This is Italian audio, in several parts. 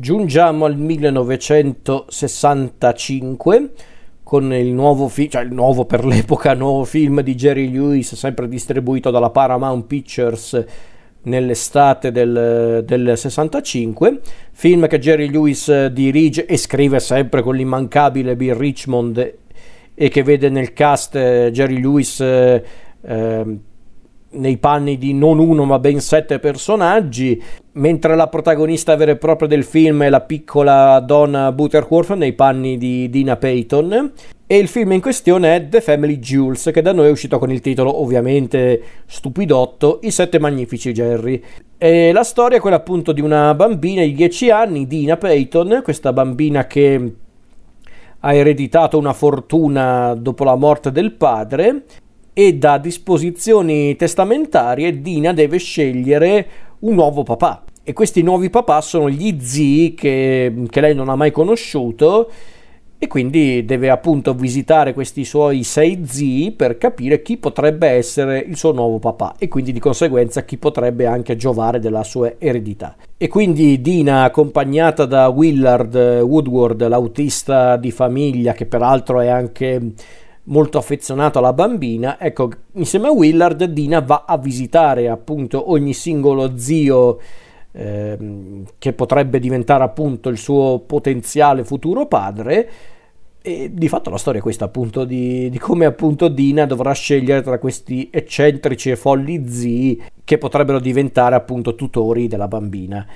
Giungiamo al 1965 con il nuovo film, cioè il nuovo per l'epoca nuovo film di Jerry Lewis, sempre distribuito dalla Paramount Pictures nell'estate del, del 65, film che Jerry Lewis dirige e scrive sempre con l'immancabile Bill Richmond e che vede nel cast eh, Jerry Lewis eh, eh, nei panni di non uno ma ben sette personaggi, mentre la protagonista vera e propria del film è la piccola Donna Butterworth nei panni di Dina Payton. E il film in questione è The Family Jewels, che da noi è uscito con il titolo ovviamente stupidotto I sette magnifici Jerry. E la storia è quella appunto di una bambina di 10 anni, Dina Payton, questa bambina che ha ereditato una fortuna dopo la morte del padre e da disposizioni testamentarie Dina deve scegliere un nuovo papà e questi nuovi papà sono gli zii che, che lei non ha mai conosciuto e quindi deve appunto visitare questi suoi sei zii per capire chi potrebbe essere il suo nuovo papà e quindi di conseguenza chi potrebbe anche giovare della sua eredità. E quindi Dina, accompagnata da Willard Woodward, l'autista di famiglia che peraltro è anche molto affezionato alla bambina, ecco, insieme a Willard Dina va a visitare appunto ogni singolo zio eh, che potrebbe diventare appunto il suo potenziale futuro padre e di fatto la storia è questa appunto di, di, come appunto Dina dovrà scegliere tra questi eccentrici e folli zii che potrebbero diventare appunto tutori della bambina.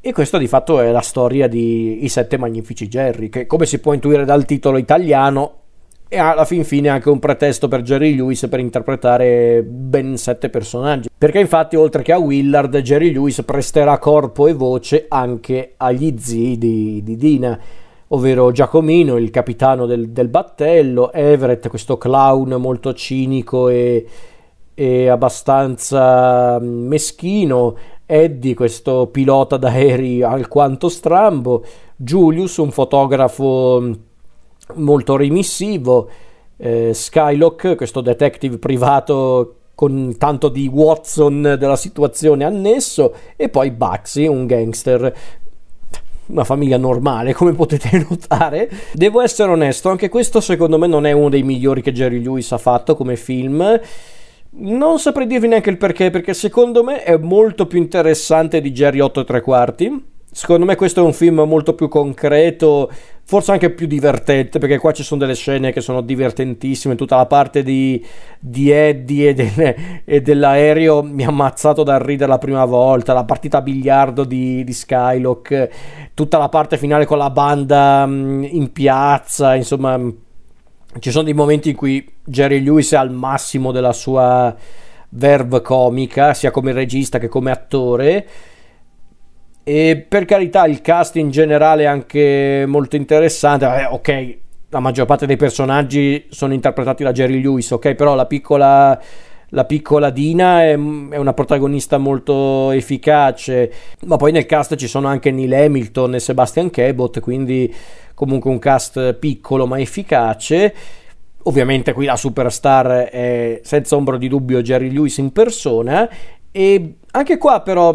E questa di fatto è la storia di I Sette Magnifici Jerry, che come si può intuire dal titolo italiano e alla fin fine anche un pretesto per Jerry Lewis per interpretare ben sette personaggi. Perché infatti oltre che a Willard, Jerry Lewis presterà corpo e voce anche agli zii di, di Dina, ovvero Giacomino, il capitano del, del, battello, Everett, questo clown molto cinico e, e abbastanza meschino, Eddie, questo pilota d'aerei alquanto strambo, Julius, un fotografo molto remissivo, eh, Skylock, questo detective privato con tanto di Watson della situazione annesso, e poi Bugsy, un gangster una famiglia normale, come potete notare. Devo essere onesto, anche questo secondo me non è uno dei migliori che Jerry Lewis ha fatto come film. Non saprei dirvi neanche il perché, perché secondo me è molto più interessante di Jerry 8 e 3 quarti. Secondo me questo è un film molto più concreto, forse anche più divertente, perché qua ci sono delle scene che sono divertentissime, tutta la parte di, di Eddie e, del, e, dell'aereo mi ha ammazzato da ridere la prima volta, la partita a biliardo di, di Skylock, tutta la parte finale con la banda mm, in piazza, insomma ci sono dei momenti in cui Jerry Lewis è al massimo della sua verve comica, sia come regista che come attore e per carità, il cast in generale è anche molto interessante. Eh, ok, la maggior parte dei personaggi sono interpretati da Jerry Lewis, ok, però la piccola, la piccola Dina è, è, una protagonista molto efficace. Ma poi nel cast ci sono anche Neil Hamilton e Sebastian Cabot, quindi comunque un cast piccolo ma efficace. Ovviamente qui la superstar è senza ombra di dubbio Jerry Lewis in persona. E anche qua però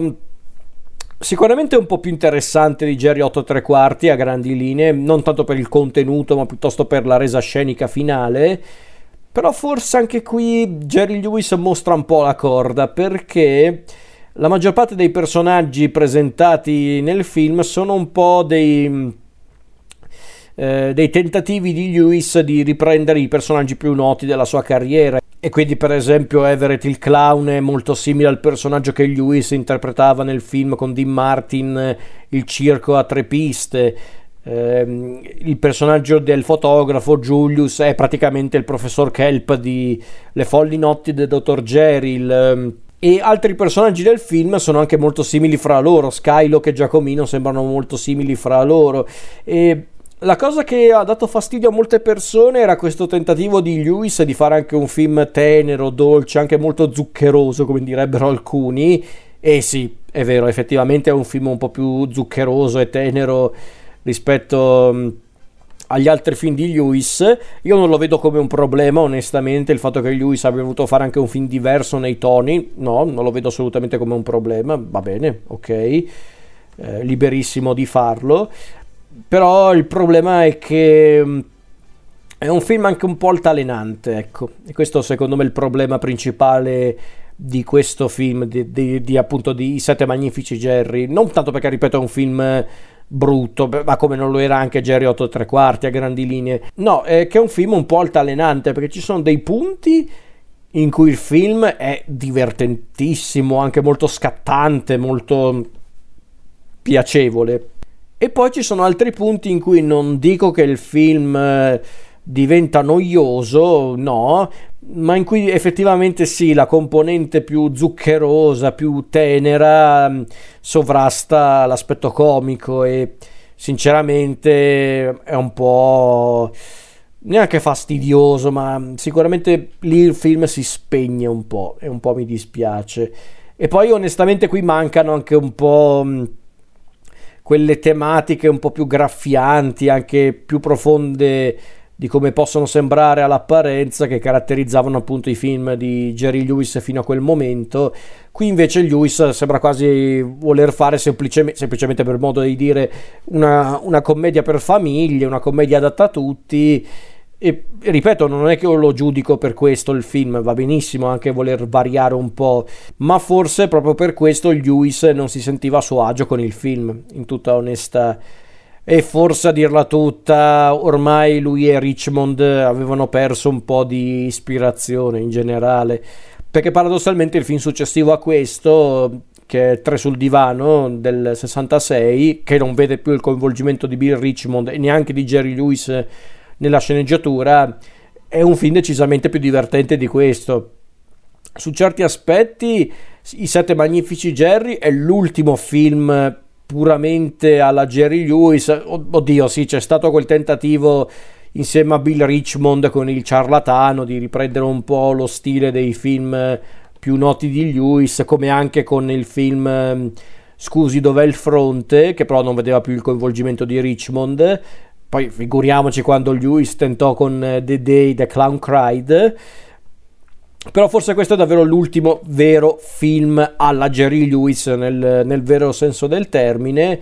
Sicuramente un po' più interessante di Jerry 8 3 quarti a grandi linee, non tanto per il contenuto, ma piuttosto per la resa scenica finale. Però forse anche qui Jerry Lewis mostra un po' la corda perché la maggior parte dei personaggi presentati nel film sono un po' dei, eh, dei tentativi di Lewis di riprendere i personaggi più noti della sua carriera. E quindi, per esempio, Everett il clown è molto simile al personaggio che Lewis interpretava nel film con Dean Martin, Il circo a tre piste. Eh, il personaggio del fotografo Julius è praticamente il professor Kelp di Le folli notti del dottor Jerry. Ehm, e altri personaggi del film sono anche molto simili fra loro. Skylock e Giacomino sembrano molto simili fra loro. E la cosa che ha dato fastidio a molte persone era questo tentativo di Lewis di fare anche un film tenero, dolce, anche molto zuccheroso, come direbbero alcuni. E sì, è vero, effettivamente è un film un po' più zuccheroso e tenero rispetto mm, agli altri film di Lewis. Io non lo vedo come un problema, onestamente, il fatto che Lewis abbia voluto fare anche un film diverso nei toni. No, non lo vedo assolutamente come un problema. Va bene, ok. eh, liberissimo di farlo, però il problema è che mm, è un film anche un po' altalenante, ecco, e questo secondo me è il problema principale di questo film, di, di, di appunto di I Sette Magnifici Jerry, non tanto perché ripeto è un film brutto, ma come non lo era anche Jerry 8 3 quarti a grandi linee, no, è che è un film un po' altalenante perché ci sono dei punti in cui il film è divertentissimo, anche molto scattante, molto piacevole. E poi ci sono altri punti in cui non dico che il film eh, diventa noioso, no, ma in cui effettivamente sì, la componente più zuccherosa, più tenera mm, sovrasta l'aspetto comico e sinceramente è un po' neanche fastidioso, ma sicuramente lì il film si spegne un po' e un po' mi dispiace. E poi onestamente qui mancano anche un po' mm, quelle tematiche un po' più graffianti, anche più profonde di come possono sembrare all'apparenza che caratterizzavano appunto i film di Jerry Lewis fino a quel momento. Qui invece Lewis sembra quasi voler fare semplicemente, semplicemente per modo di dire una, una commedia per famiglie, una commedia adatta a tutti. E ripeto, non è che io lo giudico per questo il film, va benissimo anche voler variare un po', ma forse proprio per questo Lewis non si sentiva a suo agio con il film, in tutta onestà. E forse a dirla tutta ormai lui e Richmond avevano perso un po' di ispirazione in generale perché paradossalmente il film successivo a questo che è Tre sul divano del 66 che non vede più il coinvolgimento di Bill Richmond e neanche di Jerry Lewis nella sceneggiatura è un film decisamente più divertente di questo su certi aspetti I Sette Magnifici Jerry è l'ultimo film puramente alla Jerry Lewis. Oddio, sì, c'è stato quel tentativo insieme a Bill Richmond con il ciarlatano di riprendere un po' lo stile dei film più noti di Lewis, come anche con il film ehm, Scusi dov'è il fronte, che però non vedeva più il coinvolgimento di Richmond. Poi figuriamoci quando Lewis tentò con eh, The Day The Clown Cried però forse questo è davvero l'ultimo vero film alla Jerry Lewis nel, nel vero senso del termine.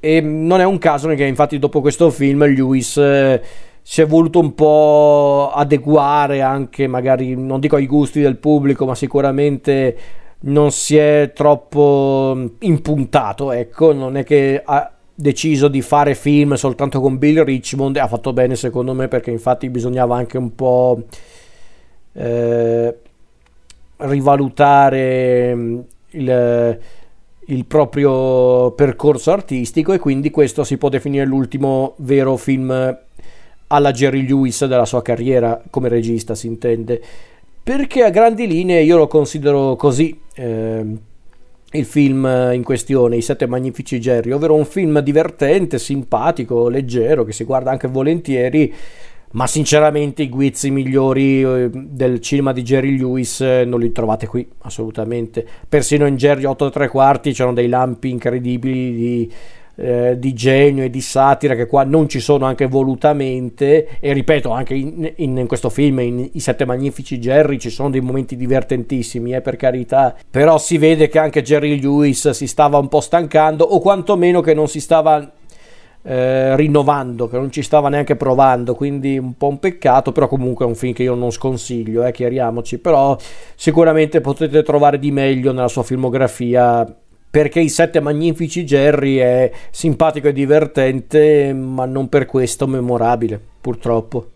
E non è un caso che infatti dopo questo film Lewis eh, si è voluto un po' adeguare anche magari, non dico ai gusti del pubblico, ma sicuramente non si è troppo impuntato, ecco, non è che ha deciso di fare film soltanto con Bill Richmond ha fatto bene secondo me perché infatti bisognava anche un po' eh, rivalutare mm, il, il proprio percorso artistico e quindi questo si può definire l'ultimo vero film alla Jerry Lewis della sua carriera come regista, si intende. Perché a grandi linee io lo considero così. Eh, il film in questione, I Sette Magnifici Jerry, ovvero un film divertente, simpatico, leggero, che si guarda anche volentieri, ma sinceramente i guizzi migliori eh, del cinema di Jerry Lewis eh, non li trovate qui assolutamente. Persino in Jerry 8 3 quarti c'erano dei lampi incredibili di, eh, di, genio e di satira che qua non ci sono anche volutamente e ripeto anche in, in, in questo film in I Sette Magnifici Jerry ci sono dei momenti divertentissimi eh, per carità. Però si vede che anche Jerry Lewis si stava un po' stancando o quantomeno che non si stava eh, rinnovando, che non ci stava neanche provando, quindi un po' un peccato, però comunque è un film che io non sconsiglio, eh, chiariamoci, però sicuramente potete trovare di meglio nella sua filmografia perché i sette magnifici Jerry è simpatico e divertente, ma non per questo memorabile, purtroppo.